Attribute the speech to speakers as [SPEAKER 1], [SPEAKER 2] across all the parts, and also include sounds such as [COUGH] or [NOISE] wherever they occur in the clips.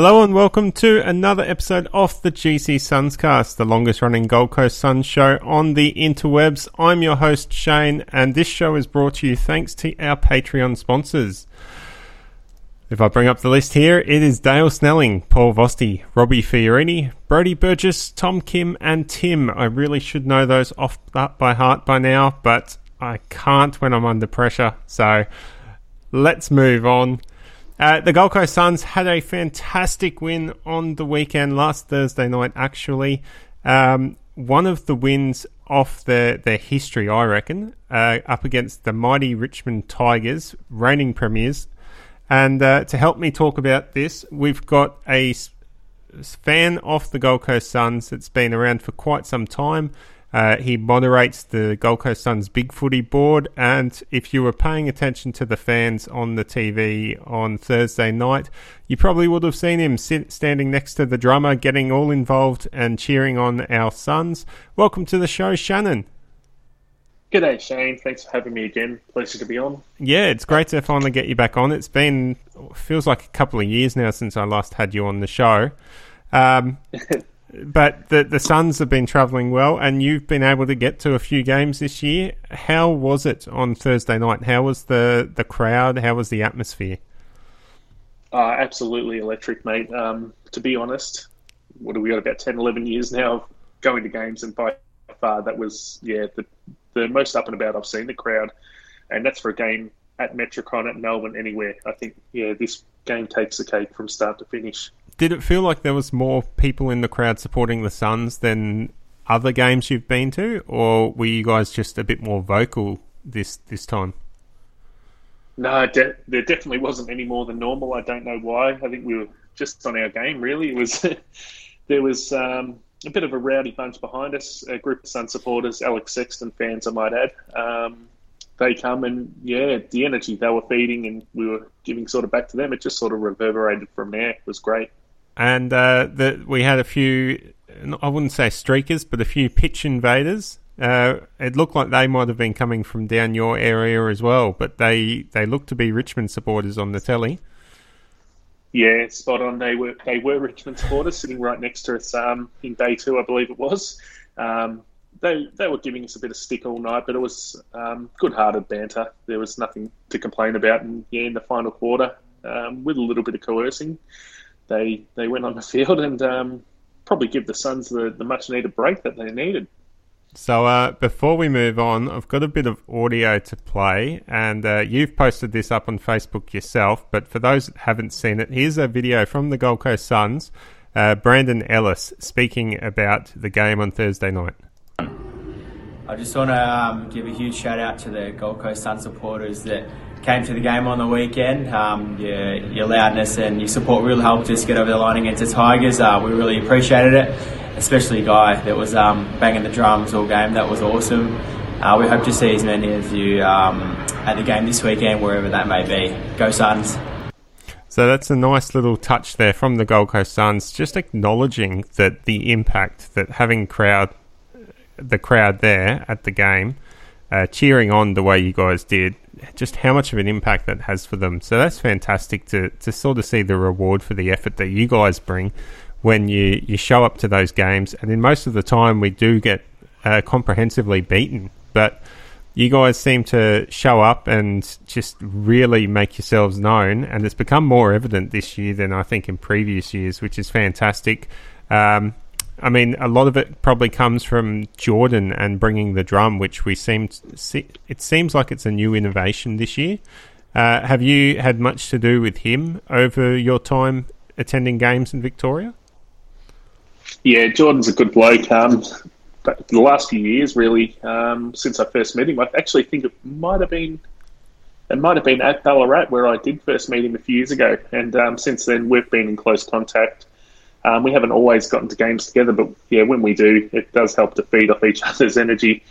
[SPEAKER 1] Hello and welcome to another episode of the GC Sunscast, the longest running Gold Coast Suns show on the interwebs. I'm your host Shane, and this show is brought to you thanks to our Patreon sponsors. If I bring up the list here, it is Dale Snelling, Paul Vosti, Robbie Fiorini, Brody Burgess, Tom Kim, and Tim. I really should know those off by heart by now, but I can't when I'm under pressure. So let's move on. Uh, the Gold Coast Suns had a fantastic win on the weekend, last Thursday night, actually. Um, one of the wins off their, their history, I reckon, uh, up against the mighty Richmond Tigers, reigning premiers. And uh, to help me talk about this, we've got a fan off the Gold Coast Suns that's been around for quite some time. Uh, he moderates the Gold Coast Suns Big Footy board, and if you were paying attention to the fans on the TV on Thursday night, you probably would have seen him sit, standing next to the drummer, getting all involved and cheering on our Suns. Welcome to the show, Shannon.
[SPEAKER 2] G'day, Shane. Thanks for having me again. Pleasure to be on.
[SPEAKER 1] Yeah, it's great to finally get you back on. It's been feels like a couple of years now since I last had you on the show. Um, [LAUGHS] but the the Suns have been travelling well, and you've been able to get to a few games this year. How was it on Thursday night? How was the the crowd? How was the atmosphere?
[SPEAKER 2] Uh, absolutely electric, mate. Um, to be honest, what have we got about 10, 11 years now of going to games, and by far that was yeah the the most up and about I've seen the crowd, and that's for a game at Metricon at Melbourne anywhere. I think yeah this game takes the cake from start to finish
[SPEAKER 1] did it feel like there was more people in the crowd supporting the Suns than other games you've been to, or were you guys just a bit more vocal this this time?
[SPEAKER 2] No, de- there definitely wasn't any more than normal. I don't know why. I think we were just on our game. Really, it was [LAUGHS] there was um, a bit of a rowdy bunch behind us, a group of Sun supporters, Alex Sexton fans, I might add. Um, they come and yeah, the energy they were feeding and we were giving sort of back to them. It just sort of reverberated from there. It was great
[SPEAKER 1] and uh, the, we had a few. I wouldn't say streakers, but a few pitch invaders. Uh, it looked like they might have been coming from down your area as well, but they they looked to be Richmond supporters on the telly.
[SPEAKER 2] Yeah, spot on. They were they were Richmond supporters sitting right next to us um, in day two, I believe it was. Um, they they were giving us a bit of stick all night, but it was um, good-hearted banter. There was nothing to complain about, and yeah, in the final quarter, um, with a little bit of coercing, they they went on the field and um, probably give the Suns the, the much needed break that they needed.
[SPEAKER 1] So uh, before we move on, I've got a bit of audio to play, and uh, you've posted this up on Facebook yourself. But for those that haven't seen it, here's a video from the Gold Coast Suns. Uh, Brandon Ellis speaking about the game on Thursday night.
[SPEAKER 3] I just want to um, give a huge shout out to the Gold Coast Sun supporters that came to the game on the weekend. Um, your, your, loudness and your support really helped us get over the line against the Tigers. Uh, we really appreciated it, especially Guy that was um, banging the drums all game. That was awesome. Uh, we hope to see as many of you um, at the game this weekend, wherever that may be. Go Suns!
[SPEAKER 1] So that's a nice little touch there from the Gold Coast Suns, just acknowledging that the impact that having crowd, the crowd there at the game, uh, cheering on the way you guys did, just how much of an impact that has for them. So that's fantastic to, to sort of see the reward for the effort that you guys bring when you, you show up to those games. And in most of the time, we do get uh, comprehensively beaten. But you guys seem to show up and just really make yourselves known. And it's become more evident this year than I think in previous years, which is fantastic. Um, I mean, a lot of it probably comes from Jordan and bringing the drum, which we seem see, it seems like it's a new innovation this year. Uh, have you had much to do with him over your time attending games in Victoria?
[SPEAKER 2] Yeah, Jordan's a good bloke. Um, the last few years, really, um, since I first met him, I actually think it might have been it might have been at Ballarat where I did first meet him a few years ago, and um, since then we've been in close contact. Um, we haven't always gotten to games together, but yeah, when we do, it does help to feed off each [LAUGHS] other's energy.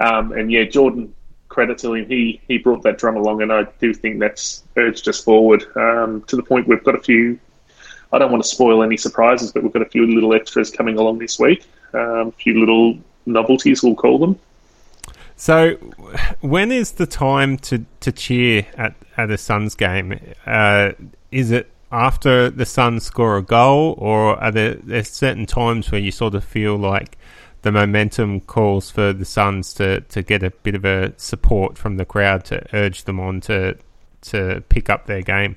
[SPEAKER 2] Um, and yeah, Jordan, credit to him, he he brought that drum along, and I do think that's urged us forward um, to the point we've got a few. I don't want to spoil any surprises, but we've got a few little extras coming along this week. Um, a few little novelties, we'll call them.
[SPEAKER 1] So, when is the time to, to cheer at, at a Suns game? Uh, is it after the Suns score a goal, or are there, certain times where you sort of feel like the momentum calls for the Suns to, to get a bit of a support from the crowd to urge them on to to pick up their game?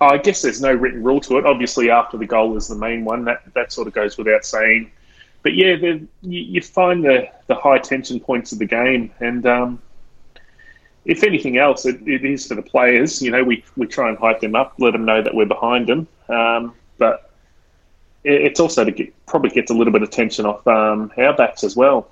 [SPEAKER 2] I guess there's no written rule to it. Obviously, after the goal is the main one. That that sort of goes without saying. But yeah, you, you, find the, the high tension points of the game, and um, if anything else, it, it is for the players. You know, we we try and hype them up, let them know that we're behind them. Um, but it, it's also to get, probably gets a little bit of tension off um, our backs as well.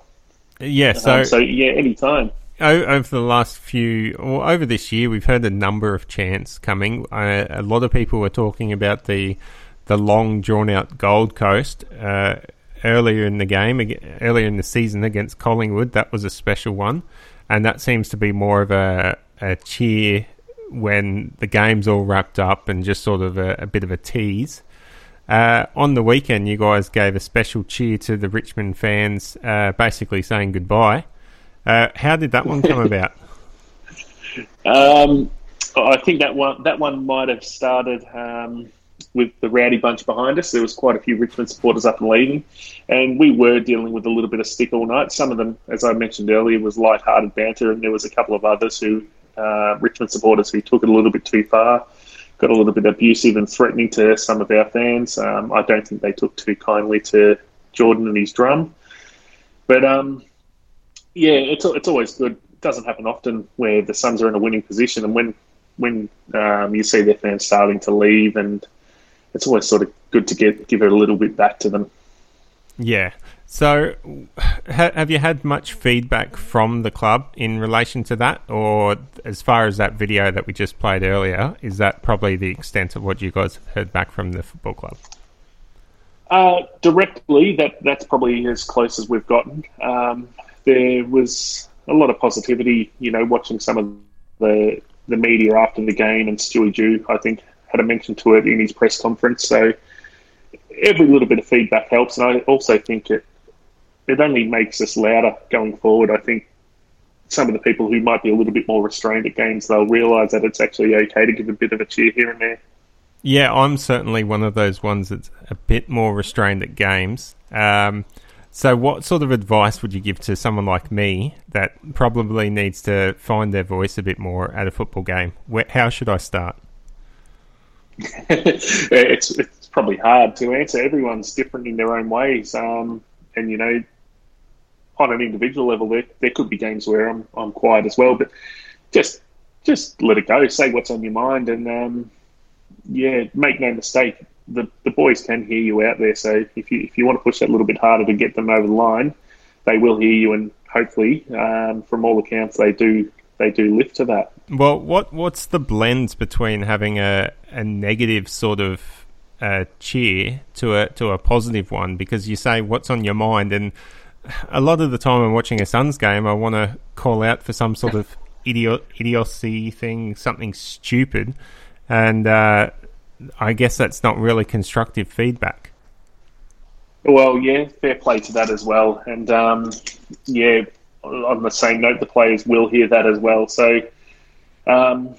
[SPEAKER 1] Yeah. So
[SPEAKER 2] um, so yeah, anytime
[SPEAKER 1] over the last few, or over this year, we've heard a number of chants coming. Uh, a lot of people were talking about the the long drawn out Gold Coast uh, earlier in the game, earlier in the season against Collingwood. That was a special one, and that seems to be more of a, a cheer when the game's all wrapped up and just sort of a, a bit of a tease. Uh, on the weekend, you guys gave a special cheer to the Richmond fans, uh, basically saying goodbye. Uh, how did that one come [LAUGHS] about?
[SPEAKER 2] Um, I think that one that one might have started um, with the rowdy bunch behind us. There was quite a few Richmond supporters up and leaving, and we were dealing with a little bit of stick all night. Some of them, as I mentioned earlier, was light-hearted banter, and there was a couple of others who uh, Richmond supporters who took it a little bit too far. Got a little bit abusive and threatening to some of our fans. Um, I don't think they took too kindly to Jordan and his drum. But um, yeah, it's it's always good. It doesn't happen often where the Suns are in a winning position, and when when um, you see their fans starting to leave, and it's always sort of good to get give it a little bit back to them.
[SPEAKER 1] Yeah. So, ha- have you had much feedback from the club in relation to that, or as far as that video that we just played earlier, is that probably the extent of what you guys have heard back from the football club?
[SPEAKER 2] Uh, directly, that that's probably as close as we've gotten. Um, there was a lot of positivity. You know, watching some of the the media after the game, and Stewie Dew, I think, had a mention to it in his press conference. So every little bit of feedback helps, and I also think it it only makes us louder going forward. I think some of the people who might be a little bit more restrained at games, they'll realise that it's actually okay to give a bit of a cheer here and there.
[SPEAKER 1] Yeah, I'm certainly one of those ones that's a bit more restrained at games. Um, so, what sort of advice would you give to someone like me that probably needs to find their voice a bit more at a football game? Where, how should I start? [LAUGHS]
[SPEAKER 2] it's it's probably hard to answer. Everyone's different in their own ways, um, and you know, on an individual level, there, there could be games where I'm I'm quiet as well. But just just let it go. Say what's on your mind, and um, yeah, make no mistake the, the boys can hear you out there. So if you if you want to push that a little bit harder to get them over the line, they will hear you, and hopefully, um, from all accounts, they do they do lift to that.
[SPEAKER 1] Well, what what's the blend between having a, a negative sort of uh, cheer to a to a positive one? Because you say what's on your mind, and a lot of the time I'm watching a Suns game, I want to call out for some sort of [LAUGHS] idiot idiocy thing, something stupid, and uh, I guess that's not really constructive feedback.
[SPEAKER 2] Well, yeah, fair play to that as well. And um, yeah, on the same note, the players will hear that as well. So um,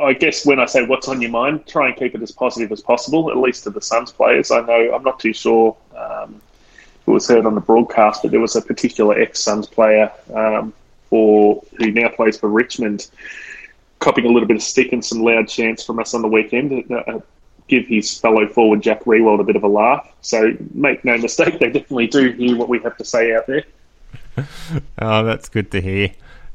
[SPEAKER 2] I guess when I say what's on your mind, try and keep it as positive as possible, at least to the Suns players. I know I'm not too sure um, it was heard on the broadcast, but there was a particular ex Suns player um, for who now plays for Richmond copying a little bit of stick and some loud chants from us on the weekend. Uh, give his fellow forward Jack Riewoldt a bit of a laugh. So make no mistake, they definitely do hear what we have to say out there. [LAUGHS]
[SPEAKER 1] oh, that's good to hear.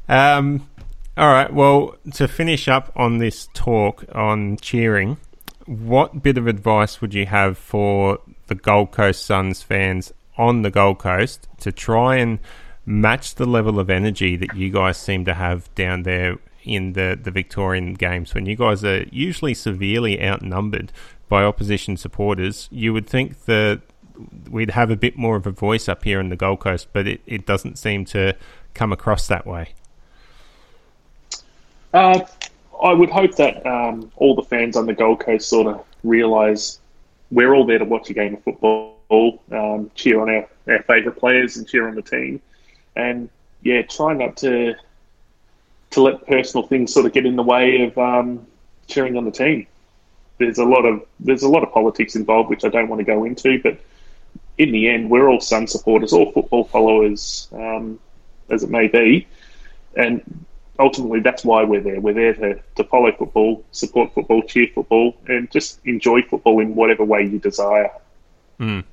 [SPEAKER 1] Um, all right, well, to finish up on this talk on cheering, what bit of advice would you have for the Gold Coast Suns fans on the Gold Coast to try and match the level of energy that you guys seem to have down there in the, the Victorian games when you guys are usually severely outnumbered by opposition supporters. You would think that we'd have a bit more of a voice up here in the Gold Coast, but it, it doesn't seem to come across that way.
[SPEAKER 2] Uh, I would hope that um, all the fans on the Gold Coast sort of realise we're all there to watch a game of football, um, cheer on our, our favourite players and cheer on the team. And yeah, try not to to let personal things sort of get in the way of um, cheering on the team. There's a lot of there's a lot of politics involved, which I don't want to go into. But in the end, we're all Sun supporters, all football followers, um, as it may be, and ultimately that's why we're there. We're there to, to follow football, support football, cheer football, and just enjoy football in whatever way you desire.
[SPEAKER 1] Mm.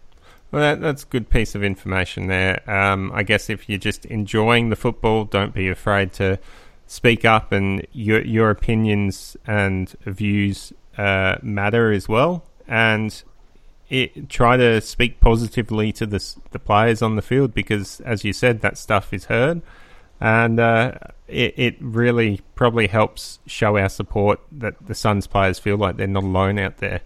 [SPEAKER 1] Well, that, that's a good piece of information there. Um, I guess if you're just enjoying the football, don't be afraid to speak up, and your your opinions and views uh, matter as well. And it, try to speak positively to the the players on the field because, as you said, that stuff is heard, and uh, it, it really probably helps show our support that the Suns players feel like they're not alone out there.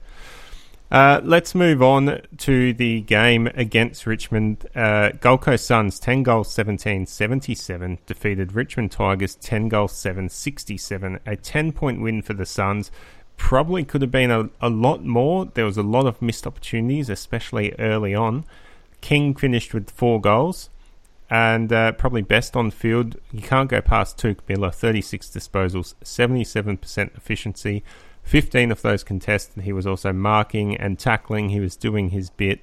[SPEAKER 1] Uh, let's move on to the game against Richmond. Uh, Gold Coast Suns 10 goals 17 77 defeated Richmond Tigers 10 goals 7 67. A 10 point win for the Suns. Probably could have been a, a lot more. There was a lot of missed opportunities, especially early on. King finished with four goals and uh, probably best on field. You can't go past Touk Miller 36 disposals, 77% efficiency. 15 of those contested. He was also marking and tackling. He was doing his bit.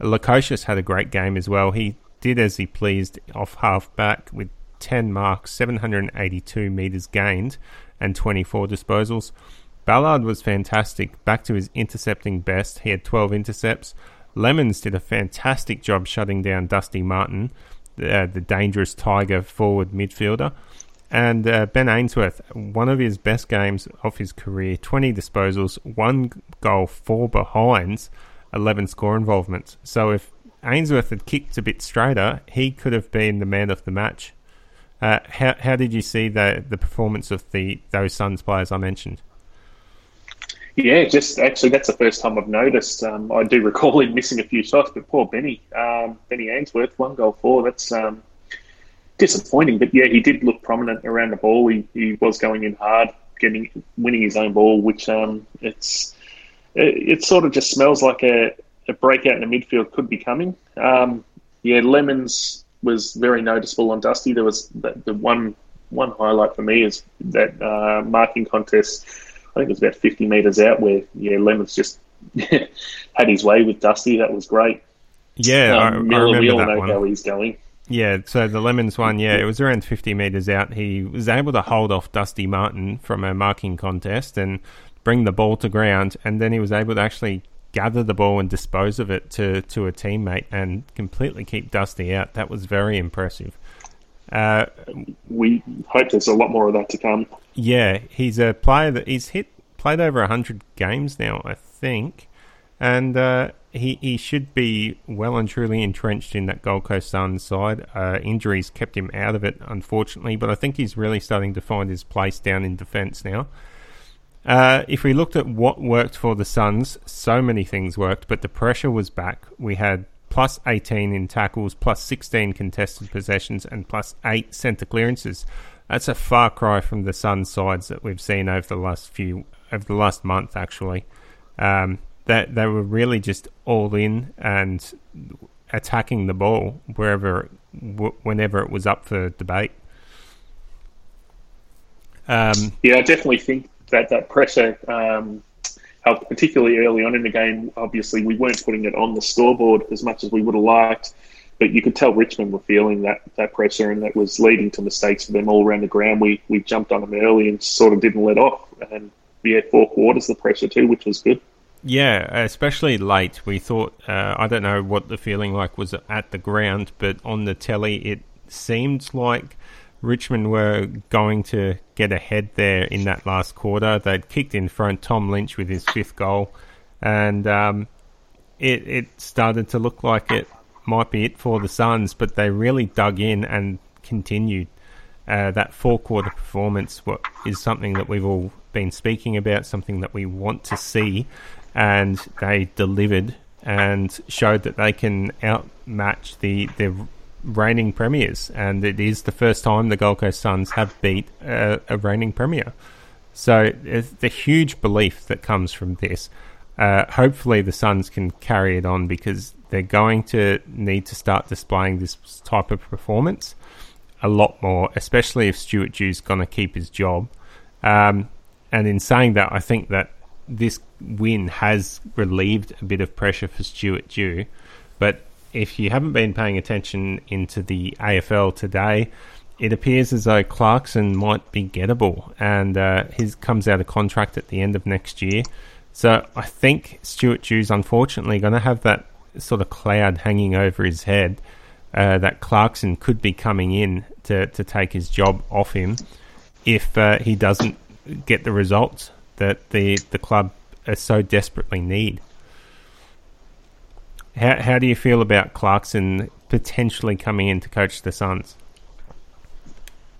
[SPEAKER 1] Lukosius had a great game as well. He did as he pleased off half back with 10 marks, 782 metres gained, and 24 disposals. Ballard was fantastic, back to his intercepting best. He had 12 intercepts. Lemmens did a fantastic job shutting down Dusty Martin, uh, the dangerous Tiger forward midfielder. And uh, Ben Ainsworth, one of his best games of his career 20 disposals, one goal, four behinds, 11 score involvements. So if Ainsworth had kicked a bit straighter, he could have been the man of the match. Uh, how, how did you see the, the performance of the those Suns players I mentioned?
[SPEAKER 2] Yeah, just actually, that's the first time I've noticed. Um, I do recall him missing a few shots, but poor Benny, um, Benny Ainsworth, one goal, four. That's um, disappointing, but yeah, he did look prominent around the ball. He, he was going in hard, getting winning his own ball, which um, it's it, it, sort of just smells like a, a breakout in the midfield could be coming. Um, yeah, Lemmens was very noticeable on Dusty. There was the, the one one highlight for me is that uh, marking contest. I think it was about fifty meters out where yeah Lemmens just [LAUGHS] had his way with Dusty. That was great.
[SPEAKER 1] Yeah, um, I, Miller, I we all know one.
[SPEAKER 2] how he's going.
[SPEAKER 1] Yeah, so the Lemmens one, yeah, it was around 50 metres out. He was able to hold off Dusty Martin from a marking contest and bring the ball to ground, and then he was able to actually gather the ball and dispose of it to, to a teammate and completely keep Dusty out. That was very impressive. Uh,
[SPEAKER 2] we hope there's a lot more of that to come.
[SPEAKER 1] Yeah, he's a player that he's hit played over 100 games now, I think, and uh, he he should be well and truly entrenched in that Gold Coast Suns side. Uh, injuries kept him out of it, unfortunately, but I think he's really starting to find his place down in defence now. Uh, if we looked at what worked for the Suns, so many things worked, but the pressure was back. We had plus 18 in tackles, plus 16 contested possessions, and plus 8 centre clearances. That's a far cry from the Suns sides that we've seen over the last few, over the last month, actually. Um, that they were really just all in and attacking the ball wherever, whenever it was up for debate.
[SPEAKER 2] Um, yeah, I definitely think that that pressure um, helped, particularly early on in the game. Obviously, we weren't putting it on the scoreboard as much as we would have liked, but you could tell Richmond were feeling that, that pressure, and that was leading to mistakes for them all around the ground. We we jumped on them early and sort of didn't let off, and we had four quarters the pressure too, which was good.
[SPEAKER 1] Yeah, especially late. We thought, uh, I don't know what the feeling like was at the ground, but on the telly, it seemed like Richmond were going to get ahead there in that last quarter. They'd kicked in front Tom Lynch with his fifth goal, and um, it, it started to look like it might be it for the Suns, but they really dug in and continued. Uh, that four quarter performance what is something that we've all been speaking about, something that we want to see and they delivered and showed that they can outmatch the the reigning premiers. And it is the first time the Gold Coast Suns have beat a, a reigning premier. So the huge belief that comes from this. Uh, hopefully, the Suns can carry it on because they're going to need to start displaying this type of performance a lot more, especially if Stuart Dew's going to keep his job. Um, and in saying that, I think that this win has relieved a bit of pressure for Stuart Dew. But if you haven't been paying attention into the AFL today, it appears as though Clarkson might be gettable, and uh, his comes out of contract at the end of next year. So I think Stuart Dew's unfortunately going to have that sort of cloud hanging over his head uh, that Clarkson could be coming in to, to take his job off him if uh, he doesn't get the results that the the club so desperately need. How how do you feel about Clarkson potentially coming in to coach the Suns?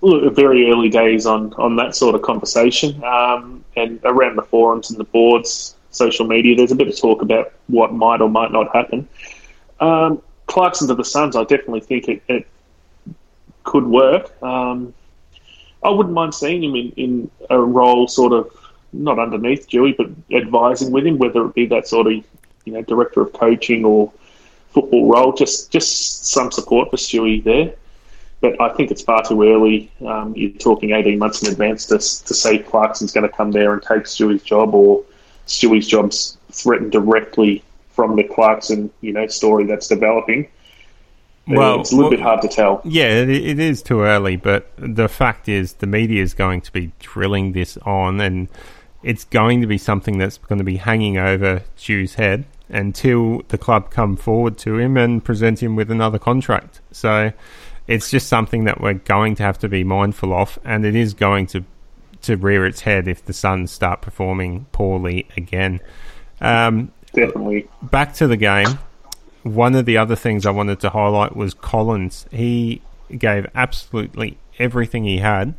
[SPEAKER 2] Look, very early days on on that sort of conversation, um, and around the forums and the boards, social media. There's a bit of talk about what might or might not happen. Um, Clarkson to the Suns, I definitely think it, it could work. Um, I wouldn't mind seeing him in, in a role sort of not underneath Dewey, but advising with him, whether it be that sort of you know director of coaching or football role. Just just some support for Stewie there. But I think it's far too early. Um, you're talking 18 months in advance to, to say Clarkson's going to come there and take Stewie's job, or Stewie's job's threatened directly from the Clarkson, you know, story that's developing. Well, it's a little well, bit hard to tell.
[SPEAKER 1] Yeah, it, it is too early, but the fact is, the media is going to be drilling this on, and it's going to be something that's going to be hanging over Dew's head until the club come forward to him and present him with another contract. So it's just something that we're going to have to be mindful of, and it is going to to rear its head if the Suns start performing poorly again. Um,
[SPEAKER 2] Definitely.
[SPEAKER 1] Back to the game. One of the other things I wanted to highlight was Collins. He gave absolutely everything he had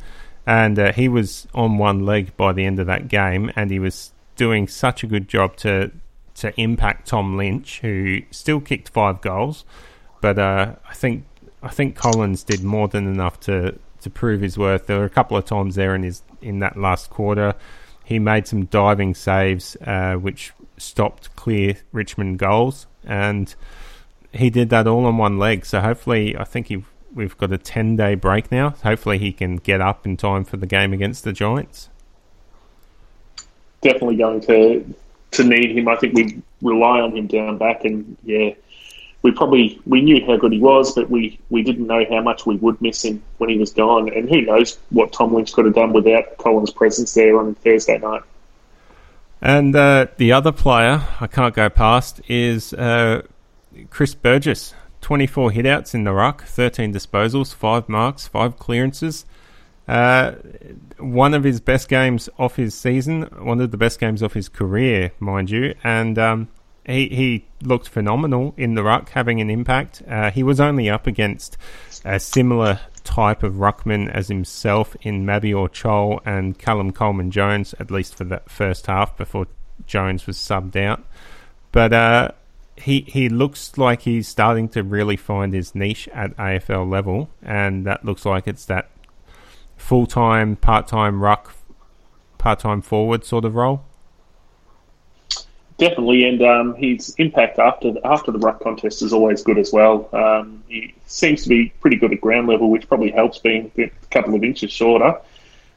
[SPEAKER 1] and uh, he was on one leg by the end of that game, and he was doing such a good job to to impact Tom Lynch, who still kicked five goals, but uh, I think I think Collins did more than enough to to prove his worth. There were a couple of times there in his in that last quarter, he made some diving saves uh, which stopped clear Richmond goals, and he did that all on one leg. So hopefully, I think he we've got a 10 day break now. Hopefully, he can get up in time for the game against the Giants.
[SPEAKER 2] Definitely going to to need him. I think we rely on him down back, and yeah, we probably we knew how good he was, but we, we didn't know how much we would miss him when he was gone. And who knows what Tom Lynch could have done without Collins' presence there on Thursday night.
[SPEAKER 1] And uh, the other player I can't go past is uh, Chris Burgess. 24 hitouts in the ruck, 13 disposals, 5 marks, 5 clearances. Uh, one of his best games off his season, one of the best games off his career, mind you. And um, he, he looked phenomenal in the ruck, having an impact. Uh, he was only up against a similar type of ruckman as himself in Mabior Chol and Callum Coleman Jones, at least for that first half before Jones was subbed out. But uh, he he looks like he's starting to really find his niche at AFL level, and that looks like it's that full time, part time ruck, part time forward sort of role.
[SPEAKER 2] Definitely, and um, his impact after the, after the ruck contest is always good as well. Um, he seems to be pretty good at ground level, which probably helps being a couple of inches shorter.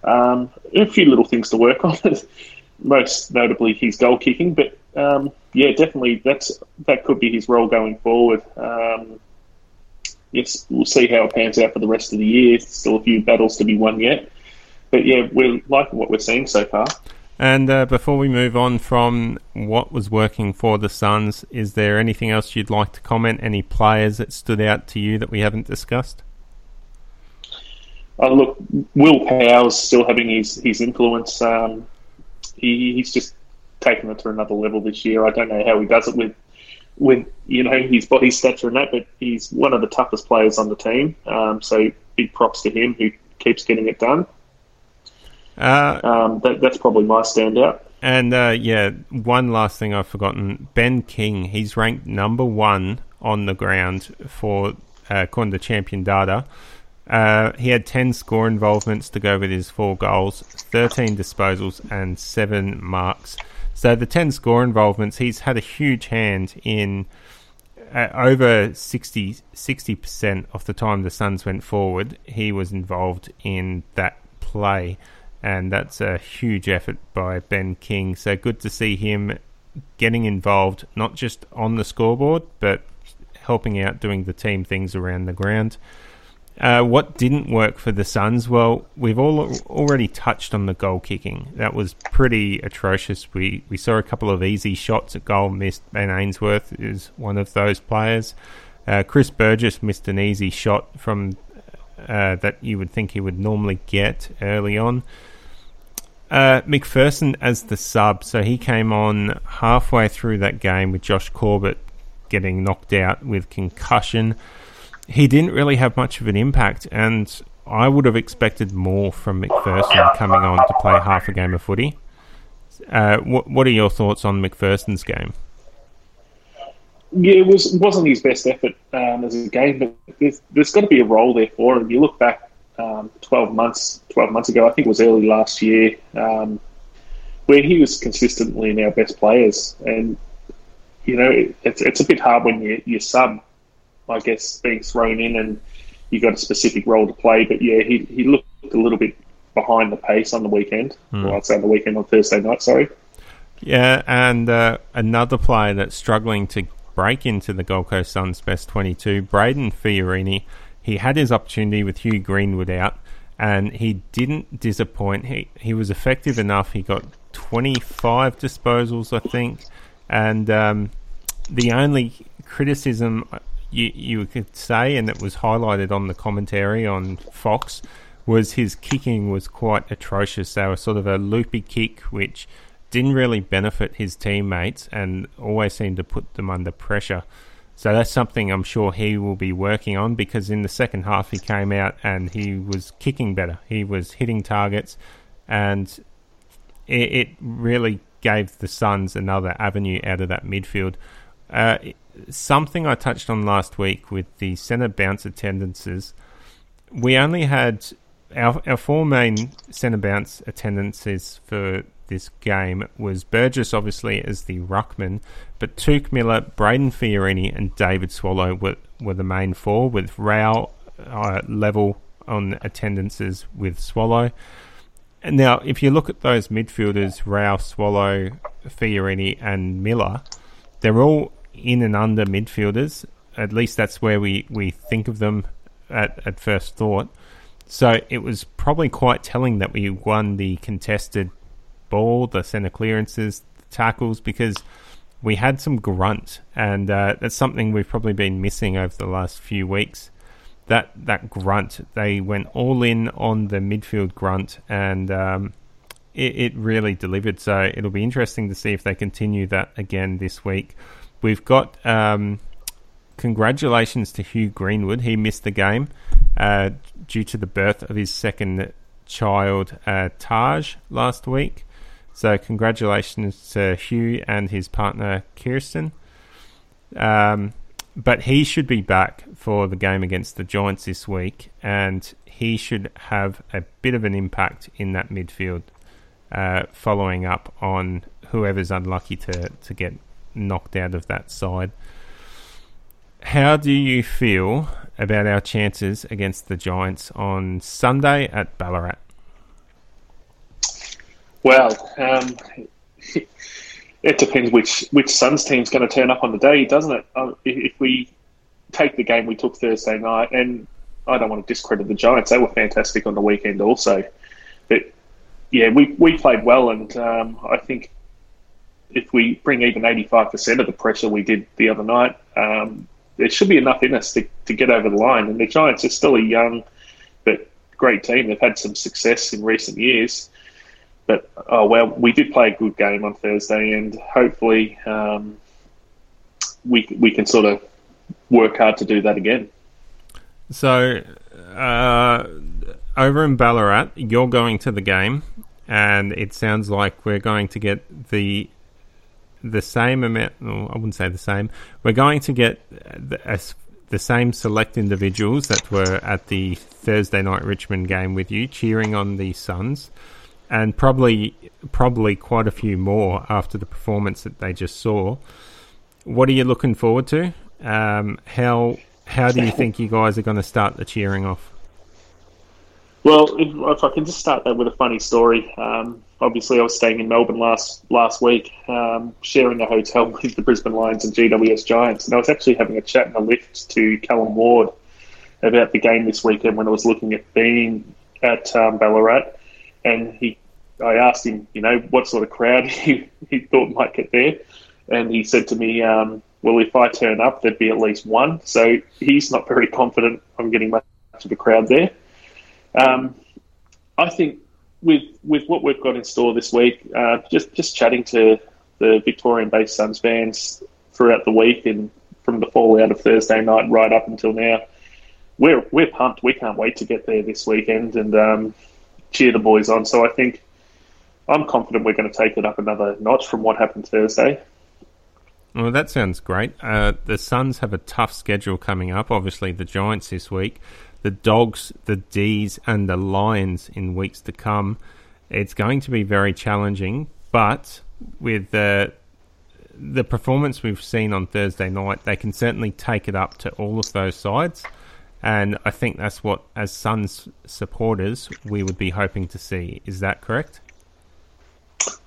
[SPEAKER 2] Um, a few little things to work [LAUGHS] on, most notably his goal kicking, but um, yeah, definitely that's that could be his role going forward. Um, yes, we'll see how it pans out for the rest of the year. Still a few battles to be won yet, but yeah, we're liking what we're seeing so far.
[SPEAKER 1] And uh, before we move on from what was working for the Suns, is there anything else you'd like to comment? Any players that stood out to you that we haven't discussed?
[SPEAKER 2] Uh, look, Will Powell's still having his his influence. Um, he, he's just taken it to another level this year. I don't know how he does it with with you know his body stature and that, but he's one of the toughest players on the team. Um, so big props to him who keeps getting it done. Uh, um, that, that's probably my standout.
[SPEAKER 1] And uh, yeah, one last thing I've forgotten: Ben King. He's ranked number one on the ground for uh, according to Champion Data. Uh, he had 10 score involvements to go with his four goals, 13 disposals, and 7 marks. So the 10 score involvements, he's had a huge hand in uh, over 60, 60% of the time the Suns went forward, he was involved in that play. and that's a huge effort by Ben King. So good to see him getting involved, not just on the scoreboard, but helping out doing the team things around the ground. Uh, what didn't work for the Suns? Well, we've all already touched on the goal kicking. That was pretty atrocious. We we saw a couple of easy shots at goal missed. Ben Ainsworth is one of those players. Uh, Chris Burgess missed an easy shot from uh, that you would think he would normally get early on. Uh, Macpherson as the sub, so he came on halfway through that game with Josh Corbett getting knocked out with concussion he didn't really have much of an impact, and I would have expected more from Macpherson coming on to play half a game of footy. Uh, what, what are your thoughts on Macpherson's game?
[SPEAKER 2] Yeah, it was wasn't his best effort um, as a game, but there's, there's got to be a role there for him. You look back um, twelve months, twelve months ago, I think it was early last year, um, where he was consistently in our best players, and you know it, it's it's a bit hard when you you sub I guess, being thrown in and you got a specific role to play. But yeah, he, he looked a little bit behind the pace on the weekend. Mm. Well, I'd say on the weekend on Thursday night, sorry.
[SPEAKER 1] Yeah, and uh, another player that's struggling to break into the Gold Coast Suns best 22, Brayden Fiorini. He had his opportunity with Hugh Greenwood out, and he didn't disappoint. He, he was effective enough. He got 25 disposals, I think. And um, the only criticism you you could say, and it was highlighted on the commentary on Fox, was his kicking was quite atrocious. They were sort of a loopy kick, which didn't really benefit his teammates and always seemed to put them under pressure. So that's something I'm sure he will be working on because in the second half he came out and he was kicking better. He was hitting targets and it, it really gave the Suns another avenue out of that midfield. Uh, something I touched on last week with the centre bounce attendances. We only had our, our four main centre bounce attendances for this game was Burgess, obviously, as the ruckman, but Touk Miller, Brayden Fiorini, and David Swallow were, were the main four, with Rowell uh, level on attendances with Swallow. And now, if you look at those midfielders, Rowell, Swallow, Fiorini, and Miller, they're all in and under midfielders. At least that's where we, we think of them at, at first thought. So it was probably quite telling that we won the contested ball, the centre clearances, the tackles, because we had some grunt, and uh, that's something we've probably been missing over the last few weeks. That that grunt, they went all in on the midfield grunt, and um, it, it really delivered. So it'll be interesting to see if they continue that again this week. We've got um, congratulations to Hugh Greenwood. He missed the game uh, due to the birth of his second child, uh, Taj, last week. So, congratulations to Hugh and his partner, Kirsten. Um, but he should be back for the game against the Giants this week, and he should have a bit of an impact in that midfield, uh, following up on whoever's unlucky to, to get knocked out of that side. How do you feel about our chances against the Giants on Sunday at Ballarat?
[SPEAKER 2] Well, um, [LAUGHS] it depends which which Suns team's going to turn up on the day, doesn't it? Uh, if we take the game we took Thursday night, and I don't want to discredit the Giants; they were fantastic on the weekend, also. But yeah, we we played well, and um, I think if we bring even 85% of the pressure we did the other night, um, there should be enough in us to, to get over the line. And the Giants are still a young but great team. They've had some success in recent years. But, oh, well, we did play a good game on Thursday, and hopefully um, we, we can sort of work hard to do that again.
[SPEAKER 1] So, uh, over in Ballarat, you're going to the game, and it sounds like we're going to get the the same amount. I wouldn't say the same. We're going to get the, the same select individuals that were at the Thursday night Richmond game with you, cheering on the Suns, and probably probably quite a few more after the performance that they just saw. What are you looking forward to? Um, how how do you think you guys are going to start the cheering off?
[SPEAKER 2] Well, if, if, I can just start that with a funny story. Um, obviously, I was staying in Melbourne last last week, um, sharing a hotel [LAUGHS] with the Brisbane Lions and GWS Giants, and I was actually having a chat in a lift to Callum Ward about the game this weekend when I was looking at being at um, Ballarat, and he, I asked him, you know, what sort of crowd [LAUGHS] he, he thought might get there, and he said to me, um, well, if I turn up, there'd be at least one. So he's not very confident I'm getting much of a crowd there. Um, I think with with what we've got in store this week, uh, just just chatting to the Victorian-based Suns fans throughout the week and from the fallout of Thursday night right up until now, we're we're pumped. We can't wait to get there this weekend and um, cheer the boys on. So I think I'm confident we're going to take it up another notch from what happened Thursday.
[SPEAKER 1] Well, that sounds great. Uh, the Suns have a tough schedule coming up. Obviously, the Giants this week the Dogs, the D's, and the Lions in weeks to come. It's going to be very challenging, but with the the performance we've seen on Thursday night, they can certainly take it up to all of those sides. And I think that's what, as Suns supporters, we would be hoping to see. Is that correct?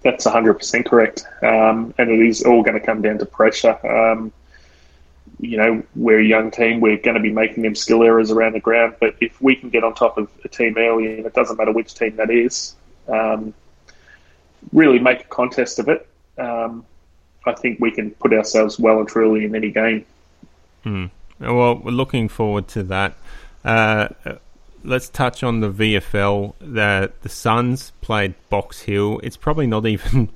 [SPEAKER 2] That's 100% correct. Um, and it is all going to come down to pressure. Um, you know, we're a young team. We're going to be making them skill errors around the ground. But if we can get on top of a team early, and it doesn't matter which team that is, um, really make a contest of it, um, I think we can put ourselves well and truly in any game.
[SPEAKER 1] Hmm. Well, we're looking forward to that. Uh, let's touch on the VFL. The the Suns played Box Hill. It's probably not even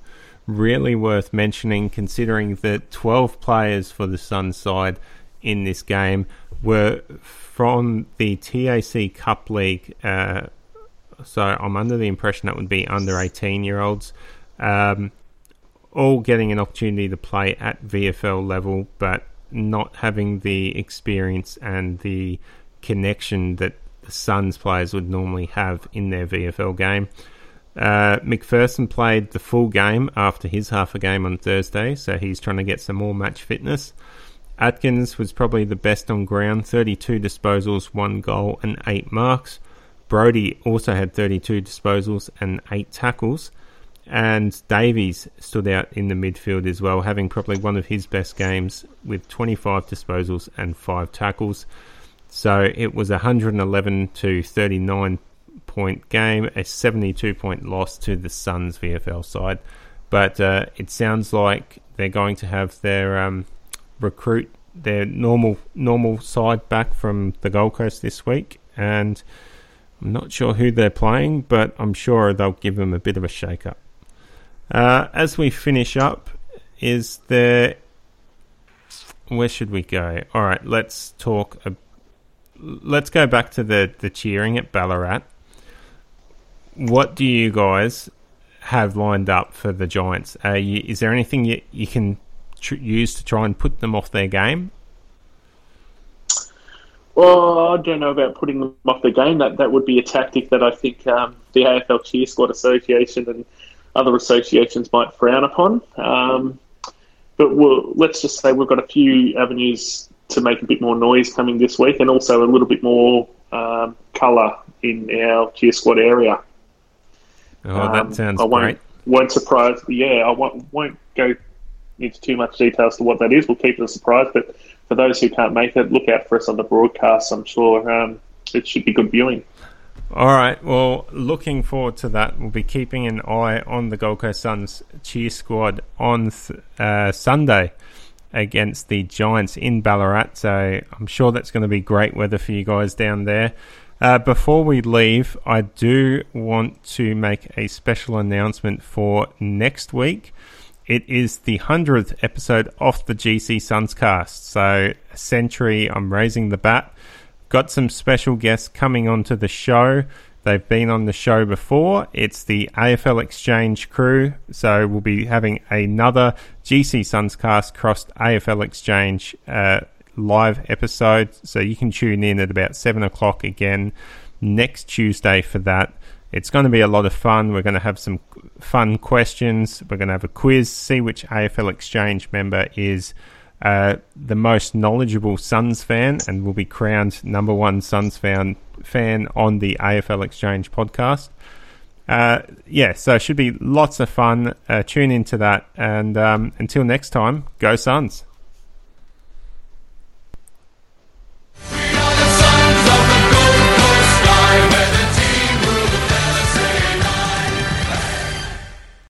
[SPEAKER 1] really worth mentioning considering that 12 players for the Sun side in this game were from the TAC Cup League. Uh, so I'm under the impression that would be under 18 year olds. Um, all getting an opportunity to play at VFL level, but not having the experience and the connection that the Suns players would normally have in their VFL game. Uh, Macpherson played the full game after his half a game on Thursday, so he's trying to get some more match fitness. Atkins was probably the best on ground 32 disposals, 1 goal, and 8 marks. Brody also had 32 disposals and 8 tackles. And Davies stood out in the midfield as well, having probably one of his best games with 25 disposals and 5 tackles. So it was 111 to 39 point game, a 72 point loss to the Suns VFL side. But uh, it sounds like they're going to have their um, recruit their normal normal side back from the Gold Coast this week, and I'm not sure who they're playing, but I'm sure they'll give them a bit of a shake up. Uh, as we finish up, is there where should we go? All right, let's talk. Uh, let's go back to the the cheering at Ballarat what do you guys have lined up for the Giants? You, is there anything you, you can tr- use to try and put them off their game?
[SPEAKER 2] Well, I don't know about putting them off the game. That that would be a tactic that I think um, the AFL Cheer Squad Association and other associations might frown upon. Um, but we'll, let's just say we've got a few avenues to make a bit more noise coming this week, and also a little bit more um, colour in our Cheer Squad area.
[SPEAKER 1] Oh, that um, sounds
[SPEAKER 2] I won't,
[SPEAKER 1] great.
[SPEAKER 2] Won't surprise. Yeah, I won't, won't go into too much detail as to what that is. We'll keep it a surprise. But for those who can't make it, look out for us on the broadcast. I'm sure um, it should be good viewing.
[SPEAKER 1] All right. Well, looking forward to that. We'll be keeping an eye on the Gold Coast Suns cheer squad on uh, Sunday against the Giants in Ballarat. So I'm sure that's going to be great weather for you guys down there. Uh, before we leave, I do want to make a special announcement for next week. It is the 100th episode of the GC Sunscast. So, a century, I'm raising the bat. Got some special guests coming onto the show. They've been on the show before. It's the AFL Exchange crew. So, we'll be having another GC Sunscast crossed AFL Exchange uh, live episode. So you can tune in at about 7 o'clock again next Tuesday for that. It's going to be a lot of fun. We're going to have some fun questions. We're going to have a quiz, see which AFL Exchange member is uh, the most knowledgeable Suns fan and will be crowned number one Suns fan, fan on the AFL Exchange podcast. Uh, yeah, so it should be lots of fun. Uh, tune into that. And um, until next time, go Suns.